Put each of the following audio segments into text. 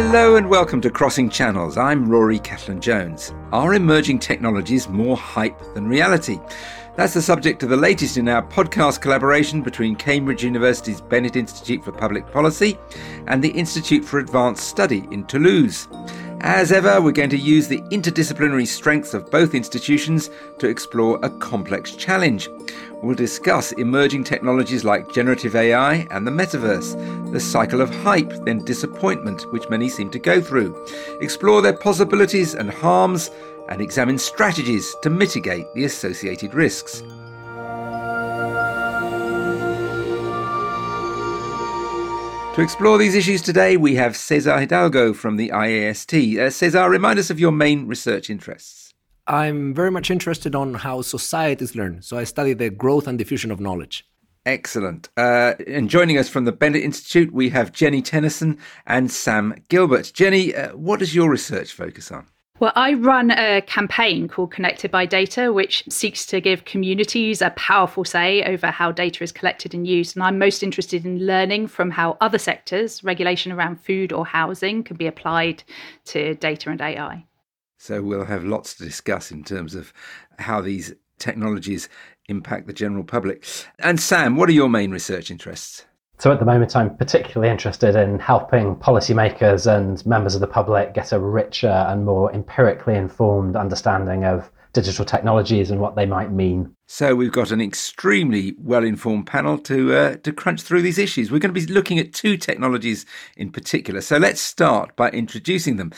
Hello and welcome to Crossing Channels. I'm Rory Cellan Jones. Are emerging technologies more hype than reality? That's the subject of the latest in our podcast collaboration between Cambridge University's Bennett Institute for Public Policy and the Institute for Advanced Study in Toulouse. As ever, we're going to use the interdisciplinary strengths of both institutions to explore a complex challenge. We'll discuss emerging technologies like generative AI and the metaverse, the cycle of hype, then disappointment, which many seem to go through, explore their possibilities and harms, and examine strategies to mitigate the associated risks. To explore these issues today, we have Cesar Hidalgo from the IAST. Uh, Cesar, remind us of your main research interests. I'm very much interested on how societies learn, so I study the growth and diffusion of knowledge. Excellent. Uh, and joining us from the Bennett Institute, we have Jeni Tennison and Sam Gilbert. Jeni, uh, what does your research focus on? Well, I run a campaign called Connected by Data, which seeks to give communities a powerful say over how data is collected and used. And I'm most interested in learning from how other sectors, regulation around food or housing, can be applied to data and AI. So we'll have lots to discuss in terms of how these technologies impact the general public. And Sam, what are your main research interests? So at the moment, I'm particularly interested in helping policymakers and members of the public get a richer and more empirically informed understanding of digital technologies and what they might mean. So we've got an extremely well-informed panel to uh, to crunch through these issues. We're going to be looking at two technologies in particular. So let's start by introducing them.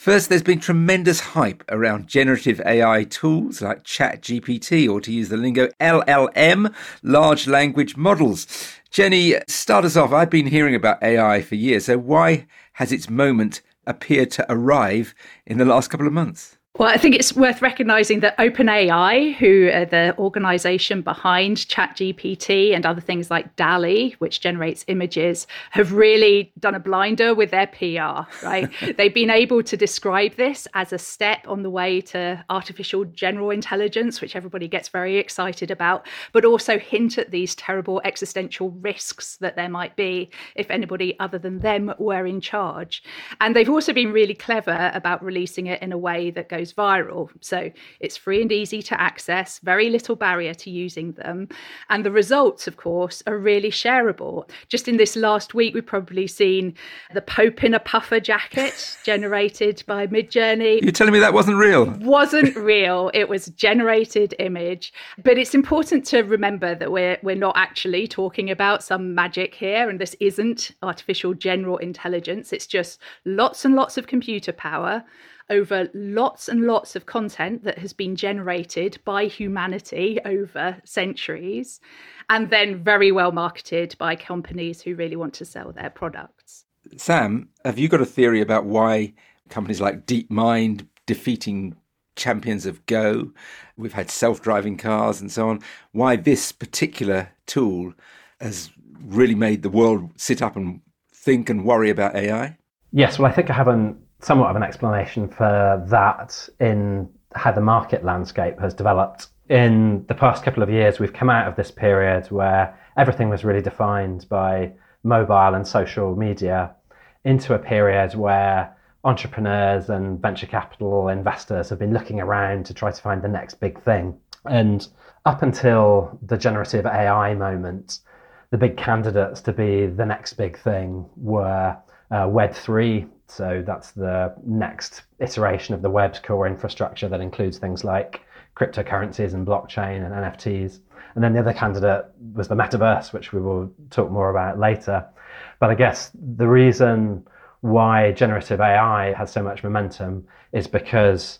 First, there's been tremendous hype around generative AI tools like ChatGPT, or to use the lingo, LLM, large language models. Jeni, start us off. I've been hearing about AI for years. So why has its moment appeared to arrive in the last couple of months? Well, I think it's worth recognizing that OpenAI, who are the organization behind ChatGPT and other things like DALL-E, which generates images, have really done a blinder with their PR, right? They've been able to describe this as a step on the way to artificial general intelligence, which everybody gets very excited about, but also hint at these terrible existential risks that there might be if anybody other than them were in charge. And they've also been really clever about releasing it in a way that goes viral. So it's free and easy to access, very little barrier to using them. And the results, of course, are really shareable. Just in this last week, we've probably seen the Pope in a puffer jacket generated by Midjourney. You're telling me that wasn't real? Wasn't real. It was generated image. But it's important to remember that we're we're not actually talking about some magic here, and this isn't artificial general intelligence. It's just lots and lots of computer power over lots and lots of content that has been generated by humanity over centuries, and then very well marketed by companies who really want to sell their products. Sam, have you got a theory about why companies like DeepMind defeating champions of Go, we've had self driving cars and so on, why this particular tool has really made the world sit up and think and worry about AI? Yes, well, I think I have an somewhat of an explanation for that in how the market landscape has developed. In the past couple of years, we've come out of this period where everything was really defined by mobile and social media into a period where entrepreneurs and venture capital investors have been looking around to try to find the next big thing. And up until the generative AI moment, the big candidates to be the next big thing were uh, Web3 so that's the next iteration of the web's core infrastructure that includes things like cryptocurrencies and blockchain and NFTs. And then the other candidate was the metaverse, which we will talk more about later. But I guess the reason why generative AI has so much momentum is because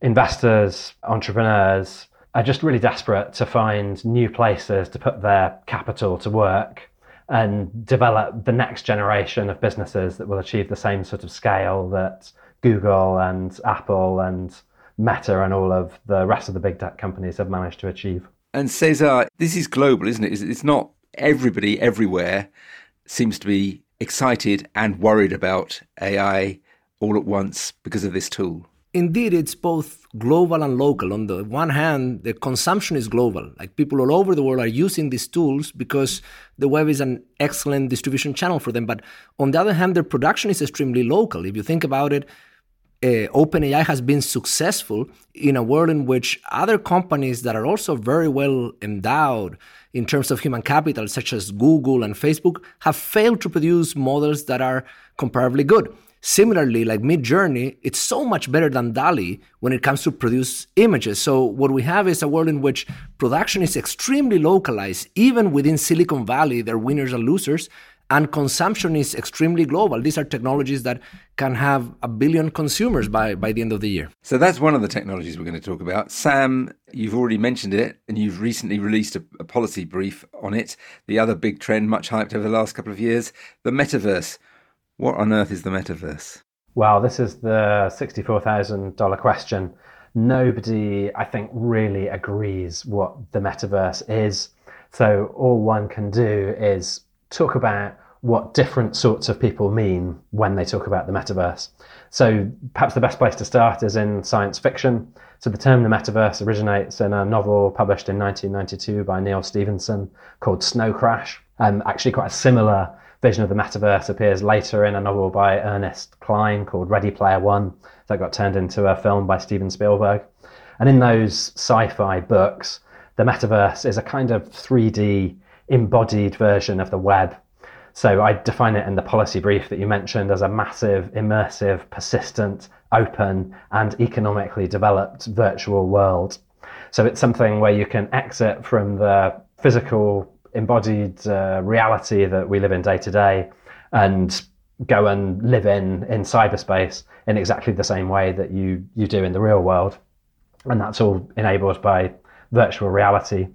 investors, entrepreneurs are just really desperate to find new places to put their capital to work and develop the next generation of businesses that will achieve the same sort of scale that Google and Apple and Meta and all of the rest of the big tech companies have managed to achieve. And Cesar, this is global, isn't it? It's not everybody everywhere seems to be excited and worried about AI all at once because of this tool. Indeed, it's both global and local. On the one hand, the consumption is global. Like people all over the world are using these tools because the web is an excellent distribution channel for them. But on the other hand, their production is extremely local. If you think about it, uh, OpenAI has been successful in a world in which other companies that are also very well endowed in terms of human capital, such as Google and Facebook, have failed to produce models that are comparably good. Similarly, like Midjourney, it's so much better than DALL-E when it comes to produce images. So what we have is a world in which production is extremely localized. Even within Silicon Valley, there are winners and losers, and consumption is extremely global. These are technologies that can have a billion consumers by, by the end of the year. So that's one of the technologies we're going to talk about. Sam, you've already mentioned it, and you've recently released a, a policy brief on it. The other big trend, much hyped over the last couple of years, the metaverse. What on earth is the metaverse? Well, this is the $64,000 question. Nobody, I think, really agrees what the metaverse is. So all one can do is talk about what different sorts of people mean when they talk about the metaverse. So perhaps the best place to start is in science fiction. So the term the metaverse originates in a novel published in 1992 by Neal Stephenson called Snow Crash. Um, actually, quite a similar vision of the metaverse appears later in a novel by Ernest Cline called Ready Player One that got turned into a film by Steven Spielberg. And in those sci-fi books, the metaverse is a kind of 3D embodied version of the web. So I define it in the policy brief that you mentioned as a massive, immersive, persistent, open, and economically developed virtual world. So it's something where you can exit from the physical embodied uh, reality that we live in day to day and go and live in in cyberspace in exactly the same way that you you do in the real world. And that's all enabled by virtual reality.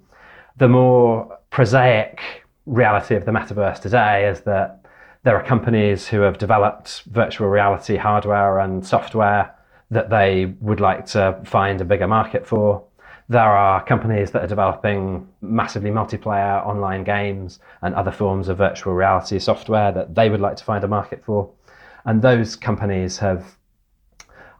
The more prosaic reality of the metaverse today is that there are companies who have developed virtual reality hardware and software that they would like to find a bigger market for there are companies that are developing massively multiplayer online games and other forms of virtual reality software that they would like to find a market for. And those companies have,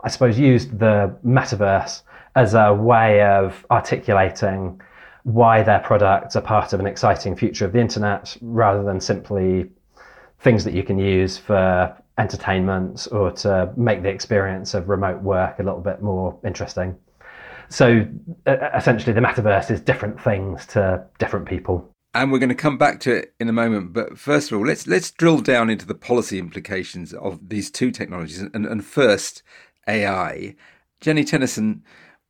I suppose, used the metaverse as a way of articulating why their products are part of an exciting future of the internet rather than simply things that you can use for entertainment or to make the experience of remote work a little bit more interesting. So uh, essentially, the metaverse is different things to different people. And we're going to come back to it in a moment. But first of all, let's let's drill down into the policy implications of these two technologies. And, and first, AI. Jeni Tennison,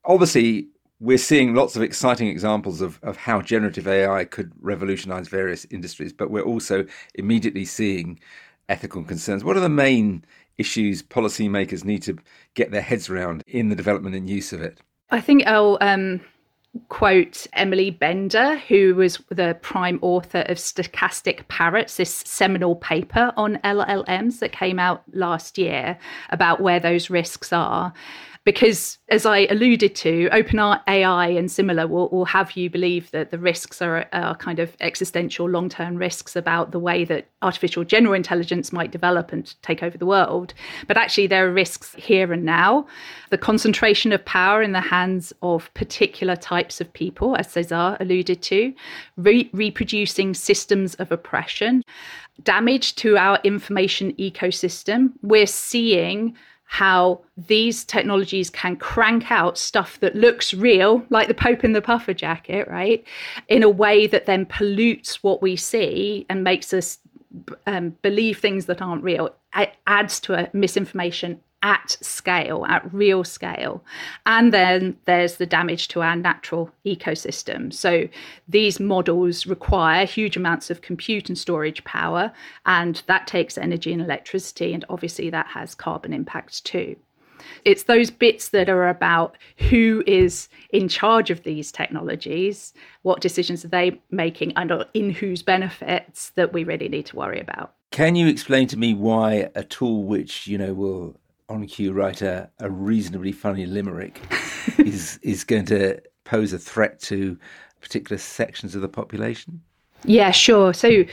obviously, we're seeing lots of exciting examples of, of how generative AI could revolutionize various industries, but we're also immediately seeing ethical concerns. What are the main issues policymakers need to get their heads around in the development and use of it? I think I'll um, quote Emily Bender, who was the prime author of Stochastic Parrots, this seminal paper on LLMs that came out last year about where those risks are because as I alluded to, OpenAI and similar will, will have you believe that the risks are, are kind of existential long term risks about the way that artificial general intelligence might develop and take over the world. But actually, there are risks here and now. The concentration of power in the hands of particular types of people, as Cesar alluded to, re- reproducing systems of oppression, damage to our information ecosystem. We're seeing how these technologies can crank out stuff that looks real, like the Pope in the puffer jacket, right, in a way that then pollutes what we see and makes us um, believe things that aren't real. It adds to a misinformation at scale, at real scale. And then there's the damage to our natural ecosystem. So these models require huge amounts of compute and storage power, and that takes energy and electricity. And obviously, that has carbon impacts too. It's those bits that are about who is in charge of these technologies, what decisions are they making, and in whose benefits that we really need to worry about. Can you explain to me why a tool which, you know, will on cue write a, a reasonably funny limerick is is going to pose a threat to particular sections of the population? Yeah, sure. So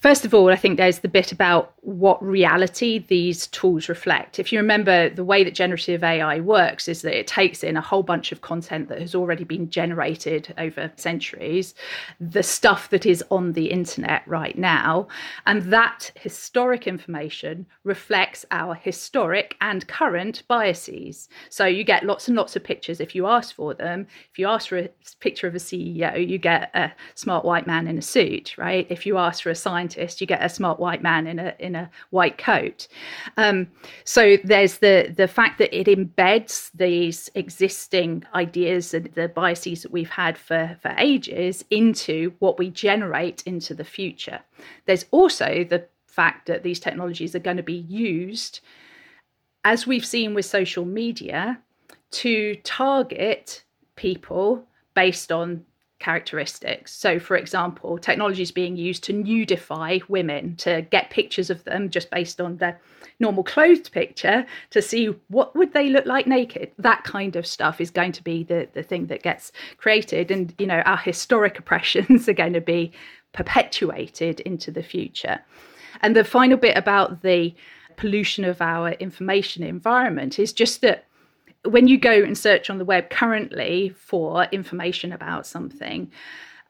First of all, I think there's the bit about what reality these tools reflect. If you remember, the way that generative AI works is that it takes in a whole bunch of content that has already been generated over centuries, the stuff that is on the internet right now, and that historic information reflects our historic and current biases. So you get lots and lots of pictures if you ask for them. If you ask for a picture of a CEO, you get a smart white man in a suit, right? If you ask for a scientist, scientist, you get a smart white man in a in a white coat. Um, so there's the the fact that it embeds these existing ideas and the biases that we've had for for ages into what we generate into the future. There's also the fact that these technologies are going to be used, as we've seen with social media, to target people based on characteristics. So, for example, technology is being used to nudify women, to get pictures of them just based on their normal clothed picture to see what would they look like naked. That kind of stuff is going to be the, the thing that gets created. And, you know, our historic oppressions are going to be perpetuated into the future. And the final bit about the pollution of our information environment is just that when you go and search on the web currently for information about something,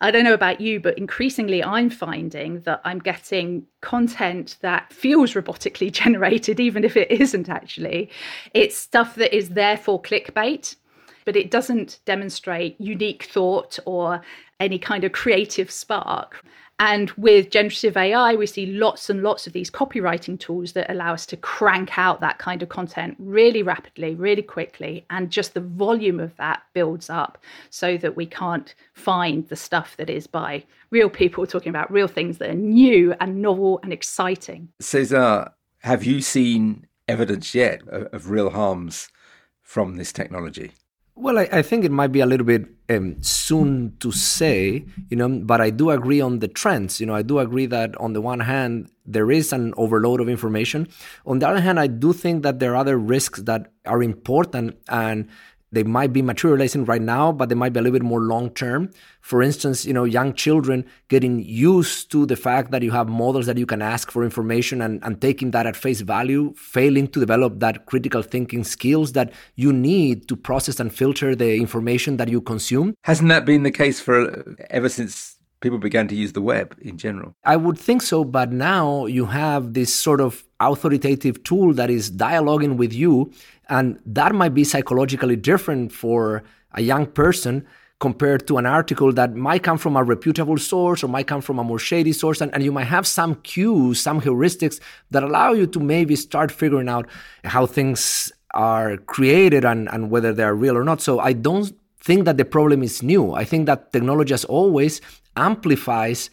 I don't know about you, but increasingly I'm finding that I'm getting content that feels robotically generated, even if it isn't actually. It's stuff that is there for clickbait, but it doesn't demonstrate unique thought or any kind of creative spark. And with generative AI, we see lots and lots of these copywriting tools that allow us to crank out that kind of content really rapidly, really quickly. And just the volume of that builds up so that we can't find the stuff that is by real people talking about real things that are new and novel and exciting. Cesar, have you seen evidence yet of, real harms from this technology? Well, I, I, think it might be a little bit um, soon to say, you know, but I do agree on the trends. You know, I do agree that on the one hand, there is an overload of information. On the other hand, I do think that there are other risks that are important and they might be materializing right now, but they might be a little bit more long term. For instance, you know, young children getting used to the fact that you have models that you can ask for information and, and taking that at face value, failing to develop that critical thinking skills that you need to process and filter the information that you consume. Hasn't that been the case for ever since people began to use the web in general? I would think so, but now you have this sort of authoritative tool that is dialoguing with you and that might be psychologically different for a young person compared to an article that might come from a reputable source or might come from a more shady source. And, and you might have some cues, some heuristics that allow you to maybe start figuring out how things are created and, and whether they're real or not. So I don't think that the problem is new. I think that technology, as always, amplifies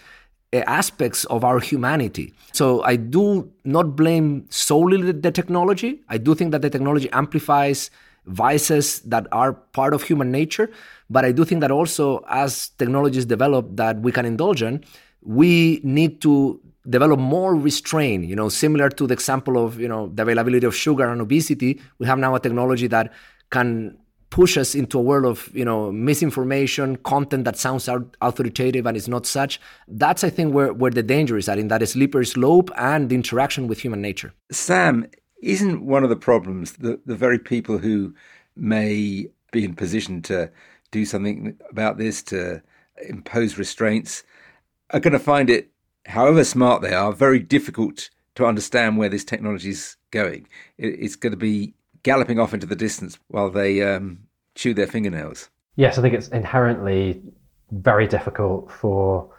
Uh, aspects of our humanity. So I do not blame solely the technology. I do think that the technology amplifies vices that are part of human nature, but I do think that also as technologies develop that we can indulge in, we need to develop more restraint you know similar to the example of you know the availability of sugar and obesity we have now a technology that can push us into a world of you know misinformation content that sounds authoritative and is not such that's i think where, where the danger is at in that slippery slope and the interaction with human nature. Sam isn't one of the problems the, the very people who may be in position to do something about this to impose restraints are going to find it however smart they are very difficult to understand where this technology is going. It's going to be galloping off into the distance while they um, chew their fingernails. Yes, I think it's inherently very difficult for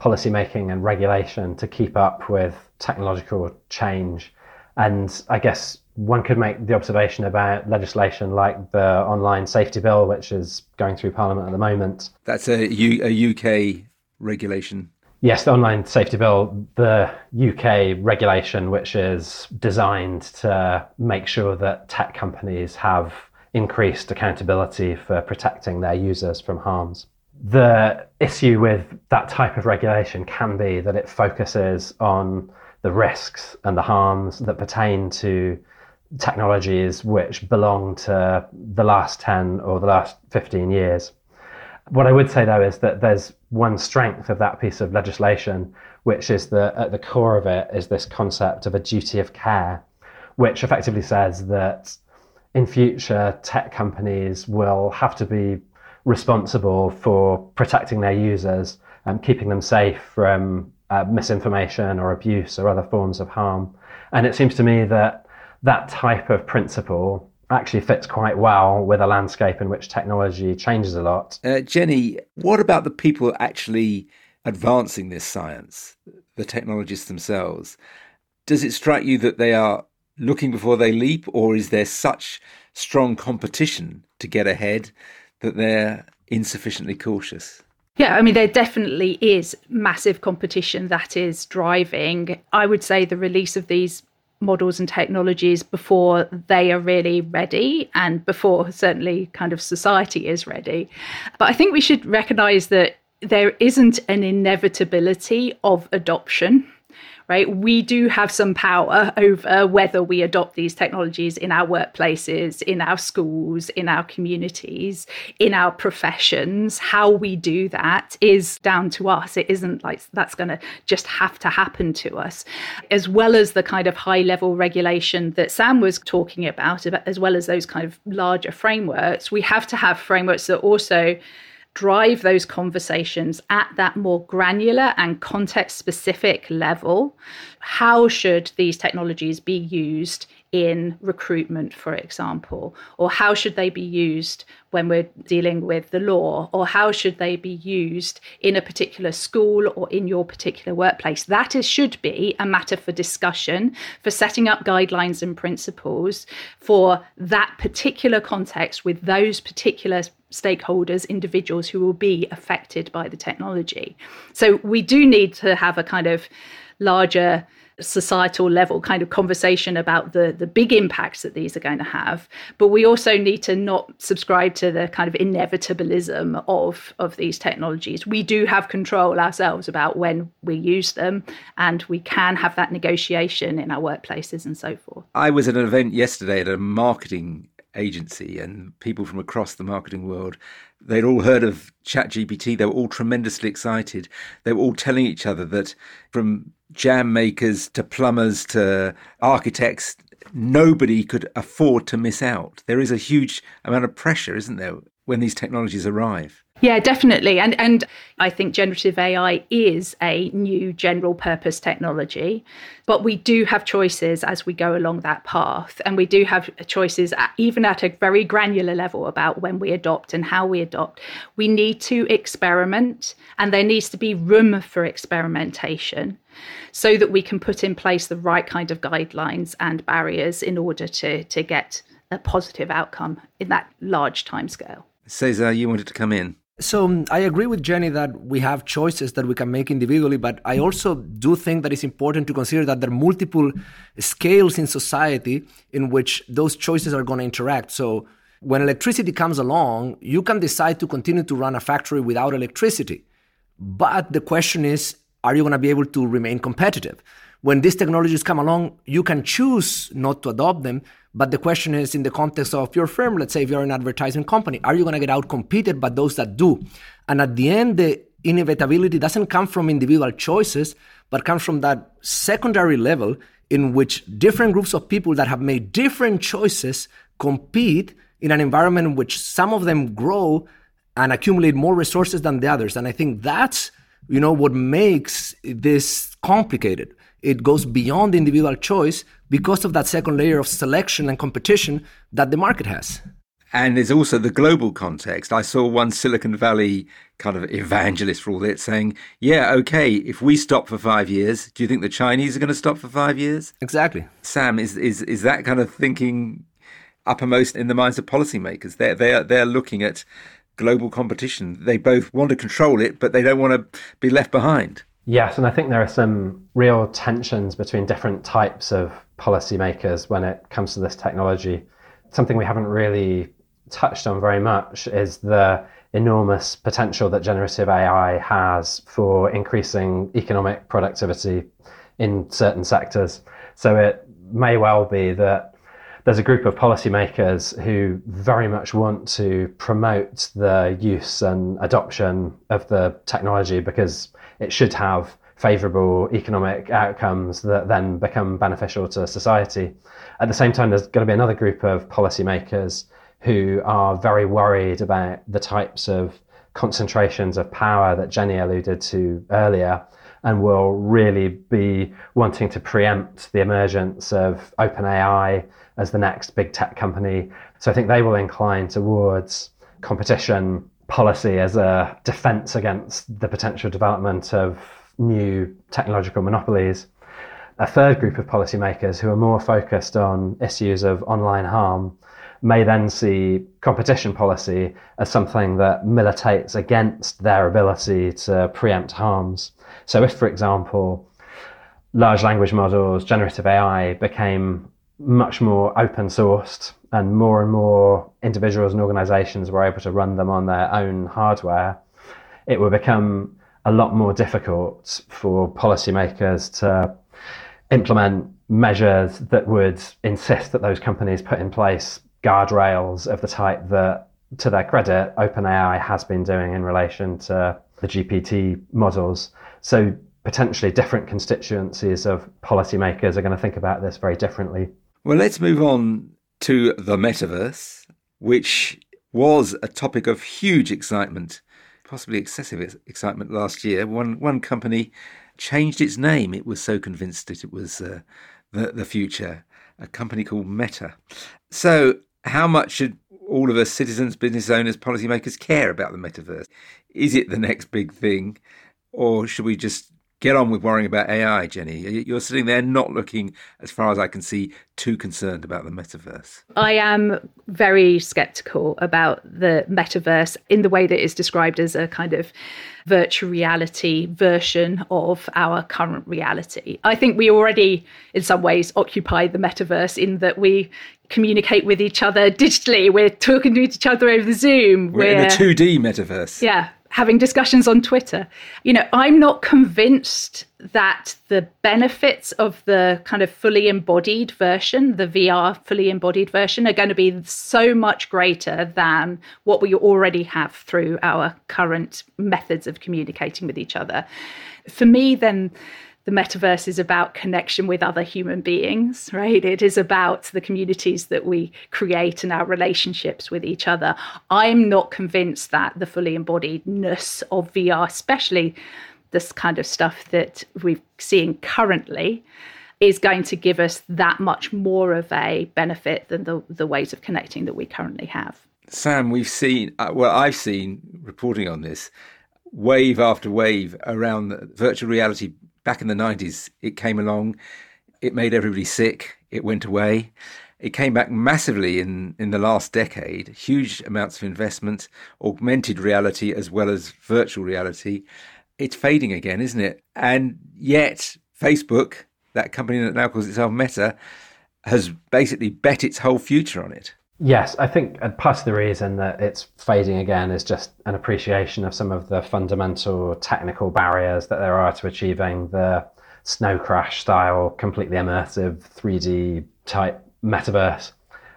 policymaking and regulation to keep up with technological change. And I guess one could make the observation about legislation like the online safety bill, which is going through Parliament at the moment. That's a, U- a UK regulation. Yes, the online safety bill, the UK regulation, which is designed to make sure that tech companies have increased accountability for protecting their users from harms. The issue with that type of regulation can be that it focuses on the risks and the harms that pertain to technologies which belong to the last 10 or the last 15 years. What I would say though is that there's one strength of that piece of legislation, which is that at the core of it is this concept of a duty of care, which effectively says that in future tech companies will have to be responsible for protecting their users and keeping them safe from uh, misinformation or abuse or other forms of harm. And it seems to me that that type of principle actually fits quite well with a landscape in which technology changes a lot. Uh, Jeni, what about the people actually advancing this science, the technologists themselves? Does it strike you that they are looking before they leap, or is there such strong competition to get ahead that they're insufficiently cautious? Yeah, I mean, there definitely is massive competition that is driving, I would say, the release of these models and technologies before they are really ready and before certainly kind of society is ready. But I think we should recognize that there isn't an inevitability of adoption right? We do have some power over whether we adopt these technologies in our workplaces, in our schools, in our communities, in our professions. How we do that is down to us. It isn't like that's going to just have to happen to us, as well as the kind of high level regulation that Sam was talking about, as well as those kind of larger frameworks. We have to have frameworks that also drive those conversations at that more granular and context specific level. How should these technologies be used in recruitment, for example? Or how should they be used when we're dealing with the law? Or how should they be used in a particular school or in your particular workplace? That is, should be a matter for discussion, for setting up guidelines and principles for that particular context with those particular stakeholders, individuals who will be affected by the technology. So we do need to have a kind of larger societal level kind of conversation about the the big impacts that these are going to have but we also need to not subscribe to the kind of inevitabilism of of these technologies we do have control ourselves about when we use them and we can have that negotiation in our workplaces and so forth i was at an event yesterday at a marketing agency and people from across the marketing world. They'd all heard of ChatGPT. They were all tremendously excited. They were all telling each other that from jam makers to plumbers to architects, nobody could afford to miss out. There is a huge amount of pressure, isn't there, when these technologies arrive? Yeah, definitely. And and I think generative AI is a new general purpose technology, but we do have choices as we go along that path and we do have choices at, even at a very granular level about when we adopt and how we adopt. We need to experiment and there needs to be room for experimentation so that we can put in place the right kind of guidelines and barriers in order to to get a positive outcome in that large timescale. Cesar, you wanted to come in. So um, I agree with Jeni that we have choices that we can make individually, but I also do think that it's important to consider that there are multiple scales in society in which those choices are going to interact. So when electricity comes along, you can decide to continue to run a factory without electricity. But the question is, are you going to be able to remain competitive? When these technologies come along, you can choose not to adopt them, but the question is, in the context of your firm, let's say if you're an advertising company, are you going to get out competed by those that do? And at the end, the inevitability doesn't come from individual choices, but comes from that secondary level in which different groups of people that have made different choices compete in an environment in which some of them grow and accumulate more resources than the others. And I think that's you know what makes this complicated it goes beyond individual choice because of that second layer of selection and competition that the market has. And there's also the global context. I saw one Silicon Valley kind of evangelist for all that saying, yeah, okay, if we stop for five years, do you think the Chinese are going to stop for five years? Exactly. Sam, is, is, is that kind of thinking uppermost in the minds of policymakers? They're, they're, they're looking at global competition. They both want to control it, but they don't want to be left behind. Yes, and I think there are some real tensions between different types of policymakers when it comes to this technology. Something we haven't really touched on very much is the enormous potential that generative AI has for increasing economic productivity in certain sectors. So it may well be that there's a group of policymakers who very much want to promote the use and adoption of the technology because it should have favorable economic outcomes that then become beneficial to society. At the same time, there's going to be another group of policymakers who are very worried about the types of concentrations of power that Jeni alluded to earlier and will really be wanting to preempt the emergence of OpenAI as the next big tech company. So I think they will incline towards competition policy as a defense against the potential development of new technological monopolies. A third group of policymakers who are more focused on issues of online harm may then see competition policy as something that militates against their ability to preempt harms. So, if, for example, large language models, generative AI became much more open sourced and more and more individuals and organizations were able to run them on their own hardware, it would become a lot more difficult for policymakers to implement measures that would insist that those companies put in place guardrails of the type that, to their credit, OpenAI has been doing in relation to the GPT models. So potentially different constituencies of policymakers are going to think about this very differently. Well, let's move on to the metaverse, which was a topic of huge excitement, possibly excessive excitement last year. One one company changed its name; it was so convinced that it was uh, the the future. A company called Meta. So, how much should all of us, citizens, business owners, policymakers, care about the metaverse? Is it the next big thing, or should we just get on with worrying about AI, Jeni. You're sitting there not looking, as far as I can see, too concerned about the metaverse. I am very skeptical about the metaverse in the way that it's described as a kind of virtual reality version of our current reality. I think we already, in some ways, occupy the metaverse in that we communicate with each other digitally. We're talking to each other over the Zoom. We're, We're in a 2D metaverse. Yeah having discussions on Twitter. You know, I'm not convinced that the benefits of the kind of fully embodied version, the VR fully embodied version, are going to be so much greater than what we already have through our current methods of communicating with each other. For me, then, the metaverse is about connection with other human beings, right? It is about the communities that we create and our relationships with each other. I'm not convinced that the fully embodiedness of VR, especially this kind of stuff that we're seeing currently, is going to give us that much more of a benefit than the, the ways of connecting that we currently have. Sam, we've seen, uh, well, I've seen reporting on this wave after wave around virtual reality back in the 90s, it came along, it made everybody sick, it went away. It came back massively in, in the last decade, huge amounts of investment, augmented reality as well as virtual reality. It's fading again, isn't it? And yet, Facebook, that company that now calls itself Meta, has basically bet its whole future on it. Yes, I think part of the reason that it's fading again is just an appreciation of some of the fundamental technical barriers that there are to achieving the snow crash style, completely immersive 3D type metaverse.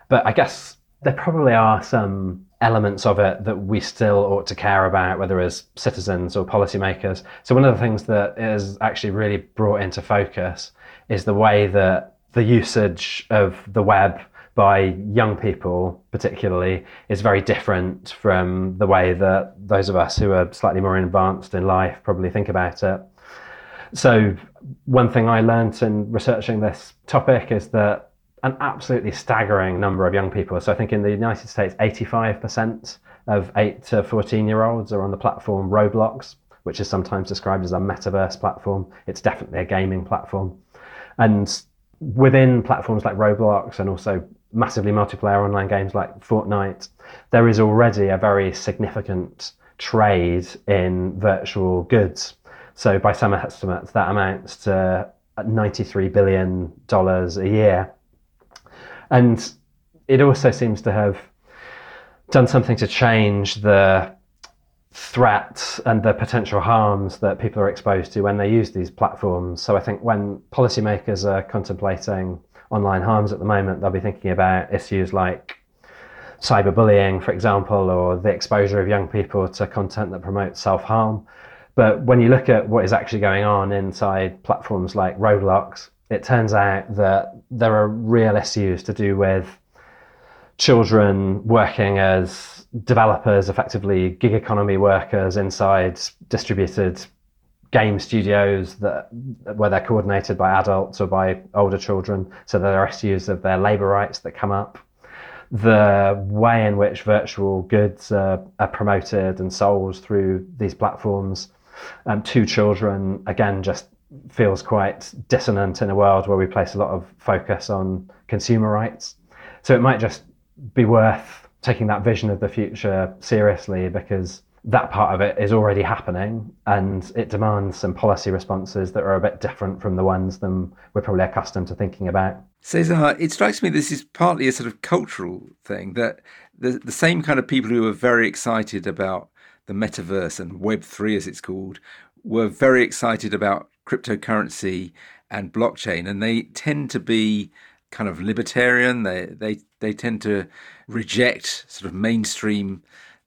But I guess there probably are some elements of it that we still ought to care about, whether as citizens or policymakers. So, one of the things that is actually really brought into focus is the way that the usage of the web by young people, particularly, is very different from the way that those of us who are slightly more advanced in life probably think about it. So, one thing I learned in researching this topic is that an absolutely staggering number of young people, so I think in the United States, 85% of 8 to 14 year olds are on the platform Roblox, which is sometimes described as a metaverse platform. It's definitely a gaming platform. And within platforms like Roblox and also massively multiplayer online games like Fortnite, there is already a very significant trade in virtual goods. So, by some estimates, that amounts to $93 billion a year. And it also seems to have done something to change the threats and the potential harms that people are exposed to when they use these platforms. So I think when policymakers are contemplating online harms at the moment, they'll be thinking about issues like cyberbullying, for example, or the exposure of young people to content that promotes self harm. But when you look at what is actually going on inside platforms like Roblox, it turns out that there are real issues to do with children working as developers, effectively gig economy workers inside distributed game studios that where they're coordinated by adults or by older children. So there are issues of their labour rights that come up. The way in which virtual goods are, are promoted and sold through these platforms um, to children, again, just feels quite dissonant in a world where we place a lot of focus on consumer rights. So it might just be worth taking that vision of the future seriously because that part of it is already happening and it demands some policy responses that are a bit different from the ones than we're probably accustomed to thinking about. Cesar, it strikes me this is partly a sort of cultural thing that the, the same kind of people who are very excited about the metaverse and Web3 as it's called were very excited about cryptocurrency and blockchain and they tend to be kind of libertarian they they they tend to reject sort of mainstream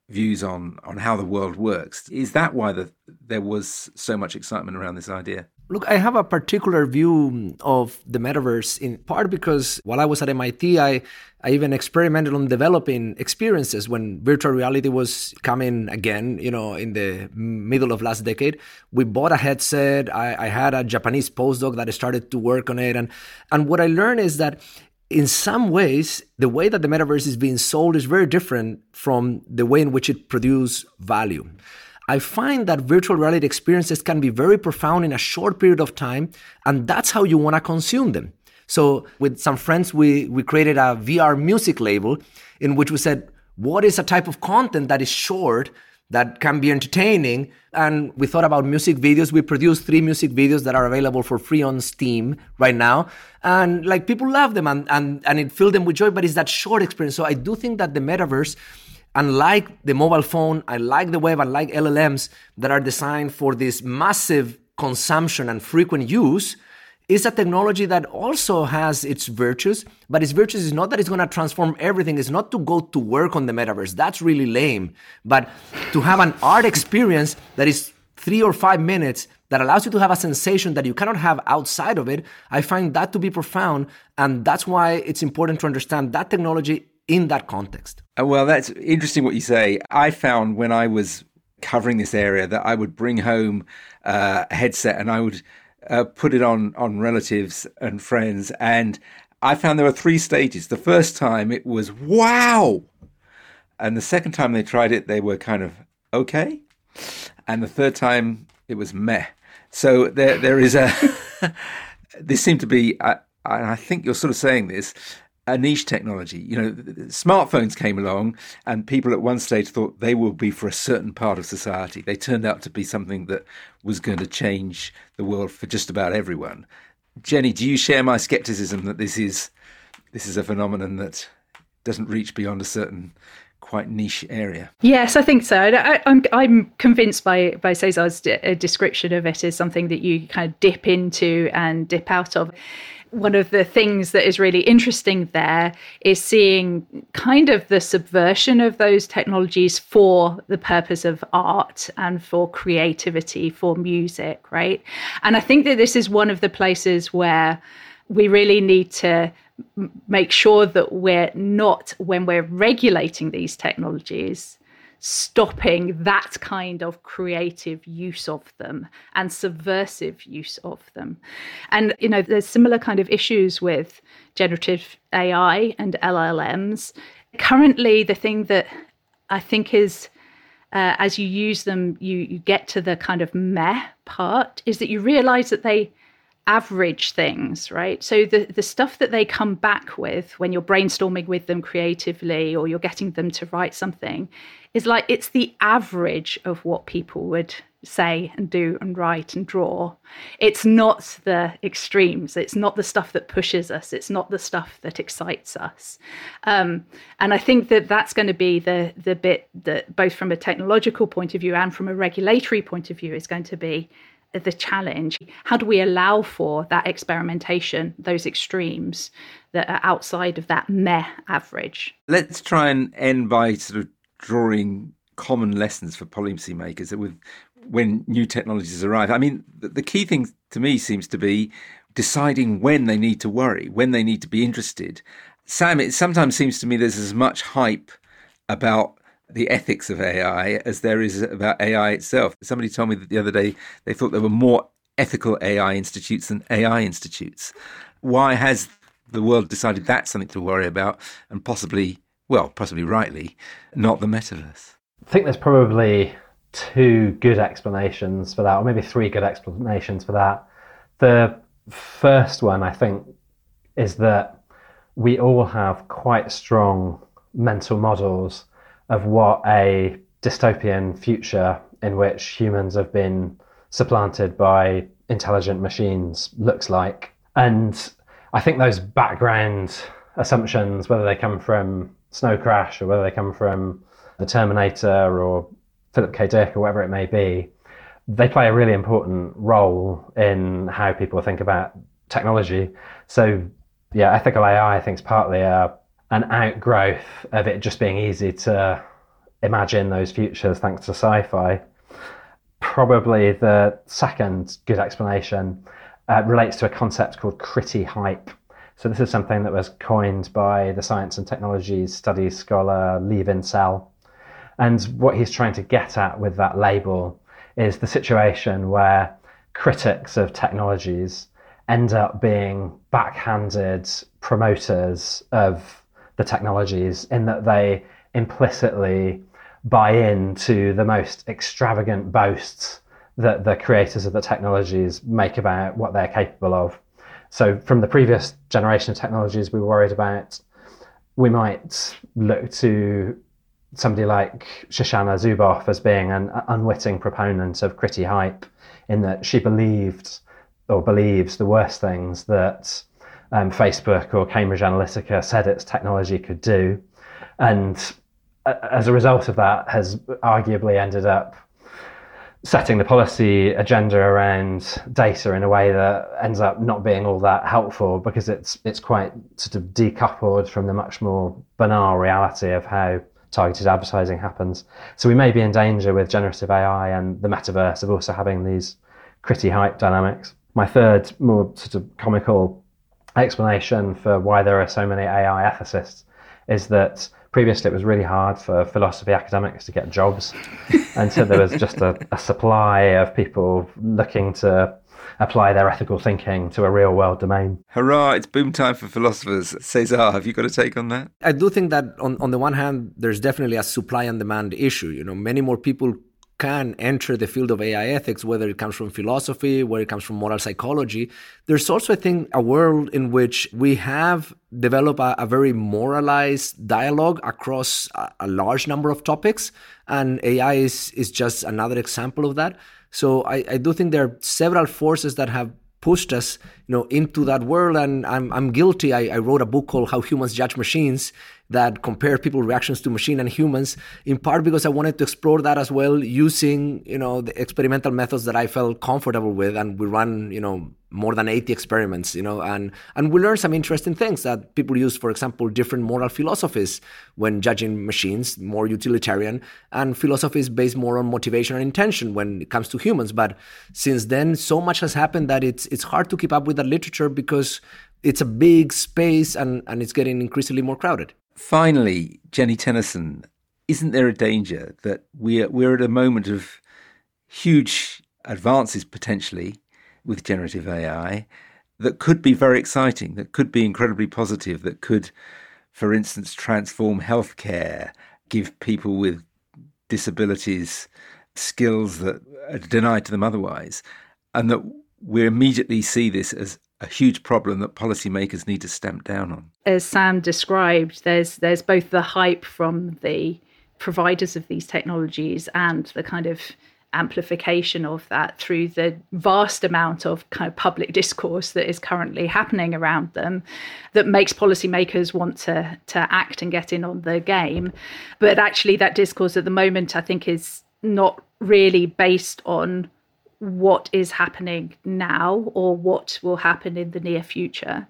views on on how the world works. Is that why the, there was so much excitement around this idea? Look, I have a particular view of the metaverse in part because while I was at MIT, I, I even experimented on developing experiences when virtual reality was coming again, you know, in the middle of last decade. We bought a headset. I, I had a Japanese postdoc that started to work on it. And, and what I learned is that in some ways, the way that the metaverse is being sold is very different from the way in which it produces value. I find that virtual reality experiences can be very profound in a short period of time, and that's how you want to consume them. So, with some friends, we, we created a VR music label in which we said, What is a type of content that is short that can be entertaining. And we thought about music videos. We produced three music videos that are available for free on Steam right now. And like people love them and, and, and it filled them with joy, but it's that short experience. So I do think that the metaverse, unlike the mobile phone, I like the web, I like LLMs that are designed for this massive consumption and frequent use, is a technology that also has its virtues, but its virtues is not that it's going to transform everything. It's not to go to work on the metaverse. That's really lame. But to have an art experience that is three or five minutes that allows you to have a sensation that you cannot have outside of it, I find that to be profound. And that's why it's important to understand that technology in that context. Uh, well, that's interesting what you say. I found when I was covering this area that I would bring home uh, a headset and I would uh, put it on on relatives and friends, and I found there were three stages. The first time it was wow, and the second time they tried it, they were kind of okay, and the third time it was meh. So there there is a this seemed to be. I, I think you're sort of saying this a niche technology. You know, smartphones came along, and people at one stage thought they will be for a certain part of society. They turned out to be something that was going to change the world for just about everyone. Jeni, do you share my skepticism that this is this is a phenomenon that doesn't reach beyond a certain quite niche area. Yes, I think so. I, am I'm, I'm convinced by by Cesar's uh, description of it as something that you kind of dip into and dip out of one of the things that is really interesting there is seeing kind of the subversion of those technologies for the purpose of art and for creativity, for music, right? And I think that this is one of the places where we really need to make sure that we're not, when we're regulating these technologies, stopping that kind of creative use of them and subversive use of them. And, you know, there's similar kind of issues with generative AI and LLMs. Currently, the thing that I think is uh, as you use them, you, you get to the kind of meh part, is that you realize that they average things, right? So the, the stuff that they come back with when you're brainstorming with them creatively or you're getting them to write something is like it's the average of what people would say and do and write and draw. It's not the extremes. It's not the stuff that pushes us. It's not the stuff that excites us. Um, and I think that that's going to be the the bit that both from a technological point of view and from a regulatory point of view is going to be the challenge. How do we allow for that experimentation, those extremes that are outside of that meh average? Let's try and end by sort of drawing common lessons for policymakers that with when new technologies arrive. I mean, the, the key thing to me seems to be deciding when they need to worry, when they need to be interested. Sam, it sometimes seems to me there's as much hype about the ethics of AI as there is about AI itself. Somebody told me that the other day they thought there were more ethical AI institutes than AI institutes. Why has the world decided that's something to worry about and possibly, well, possibly rightly, not the metaverse? I think there's probably two good explanations for that, or maybe three good explanations for that. The first one, I think, is that we all have quite strong mental models of what a dystopian future in which humans have been supplanted by intelligent machines looks like. And I think those background assumptions, whether they come from Snow Crash or whether they come from The Terminator or Philip K. Dick or whatever it may be, they play a really important role in how people think about technology. So, yeah, ethical AI, I think, is partly a, an outgrowth of it just being easy to imagine those futures thanks to sci fi. Probably the second good explanation uh, relates to a concept called criti-hype. So, this is something that was coined by the science and technologies studies scholar Lee Vinsel. And what he's trying to get at with that label is the situation where critics of technologies end up being backhanded promoters of the technologies in that they implicitly buy into the most extravagant boasts that the creators of the technologies make about what they're capable of. So, from the previous generation of technologies we were worried about, we might look to somebody like Shoshana Zuboff as being an unwitting proponent of criti-hype, in that she believed or believes the worst things that um, Facebook or Cambridge Analytica said its technology could do, and as a result of that, has arguably ended up setting the policy agenda around data in a way that ends up not being all that helpful because it's it's quite sort of decoupled from the much more banal reality of how targeted advertising happens. So we may be in danger with generative AI and the metaverse of also having these criti-hype dynamics. My third, more sort of comical explanation for why there are so many AI ethicists is that previously it was really hard for philosophy academics to get jobs. and so there was just a, a supply of people looking to apply their ethical thinking to a real world domain. Hurrah, it's boom time for philosophers. Cesar, have you got a take on that? I do think that on, on the one hand, there's definitely a supply and demand issue. You know, many more people can enter the field of AI ethics, whether it comes from philosophy, whether it comes from moral psychology. There's also, I think, a world in which we have developed a, a very moralized dialogue across a, a, large number of topics, and AI is, is just another example of that. So I, I do think there are several forces that have pushed us, you know, into that world. And I'm I'm guilty. I, I wrote a book called How Humans Judge Machines, that compared people reactions to machine and humans in part because i wanted to explore that as well using you know the experimental methods that i felt comfortable with. And we run you know more than 80 experiments you know and and we learned some interesting things that people use for example different moral philosophies when judging machines more utilitarian and philosophies based more on motivation and intention when it comes to humans. But since then so much has happened that it's it's hard to keep up with that literature because it's a big space and, and it's getting increasingly more crowded Finally, Jeni Tennison, isn't there a danger that we're, we're at a moment of huge advances potentially with generative AI that could be very exciting, that could be incredibly positive, that could, for instance, transform healthcare, give people with disabilities skills that are denied to them otherwise, and that we immediately see this as a huge problem that policymakers need to stamp down on. As Sam described, there's there's both the hype from the providers of these technologies and the kind of amplification of that through the vast amount of kind of public discourse that is currently happening around them that makes policymakers want to to act and get in on the game but actually that discourse at the moment i think is not really based on what is happening now or what will happen in the near future.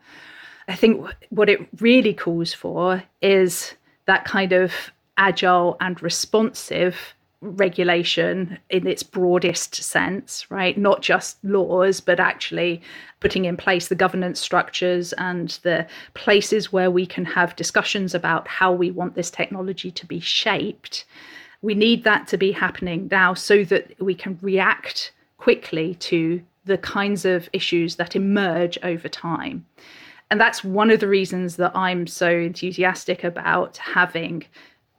I think what it really calls for is that kind of agile and responsive regulation in its broadest sense, right? Not just laws, but actually putting in place the governance structures and the places where we can have discussions about how we want this technology to be shaped. We need that to be happening now so that we can react quickly to the kinds of issues that emerge over time. And that's one of the reasons that I'm so enthusiastic about having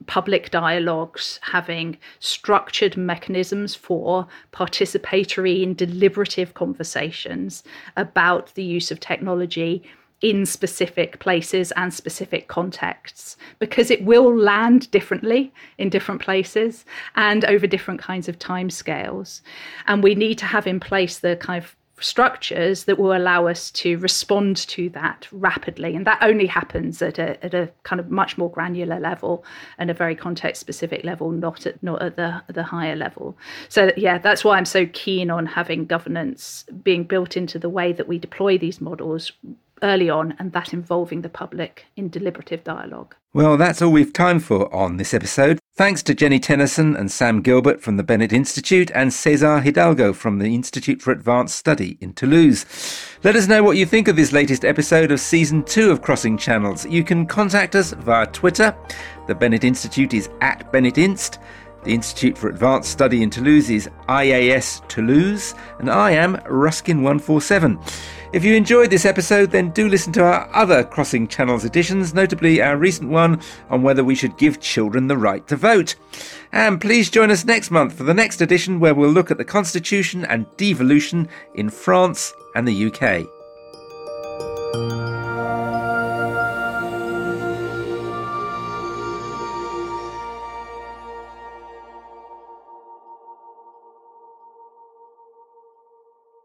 public dialogues, having structured mechanisms for participatory and deliberative conversations about the use of technology in specific places and specific contexts because it will land differently in different places and over different kinds of timescales and we need to have in place the kind of structures that will allow us to respond to that rapidly. And that only happens at a, at a kind of much more granular level and a very context specific level, not at, not at the, the higher level. So, yeah, that's why I'm so keen on having governance being built into the way that we deploy these models early on and that involving the public in deliberative dialogue. Well, that's all we've time for on this episode. Thanks to Jeni Tennison and Sam Gilbert from the Bennett Institute and Cesar Hidalgo from the Institute for Advanced Study in Toulouse. Let us know what you think of this latest episode of Season 2 of Crossing Channels. You can contact us via Twitter. The Bennett Institute is at Bennett Inst. The Institute for Advanced Study in Toulouse is IAS Toulouse, and I am Ruskin147. If you enjoyed this episode, then do listen to our other Crossing Channels editions, notably our recent one on whether we should give children the right to vote. And please join us next month for the next edition where we'll look at the Constitution and devolution in France and the UK.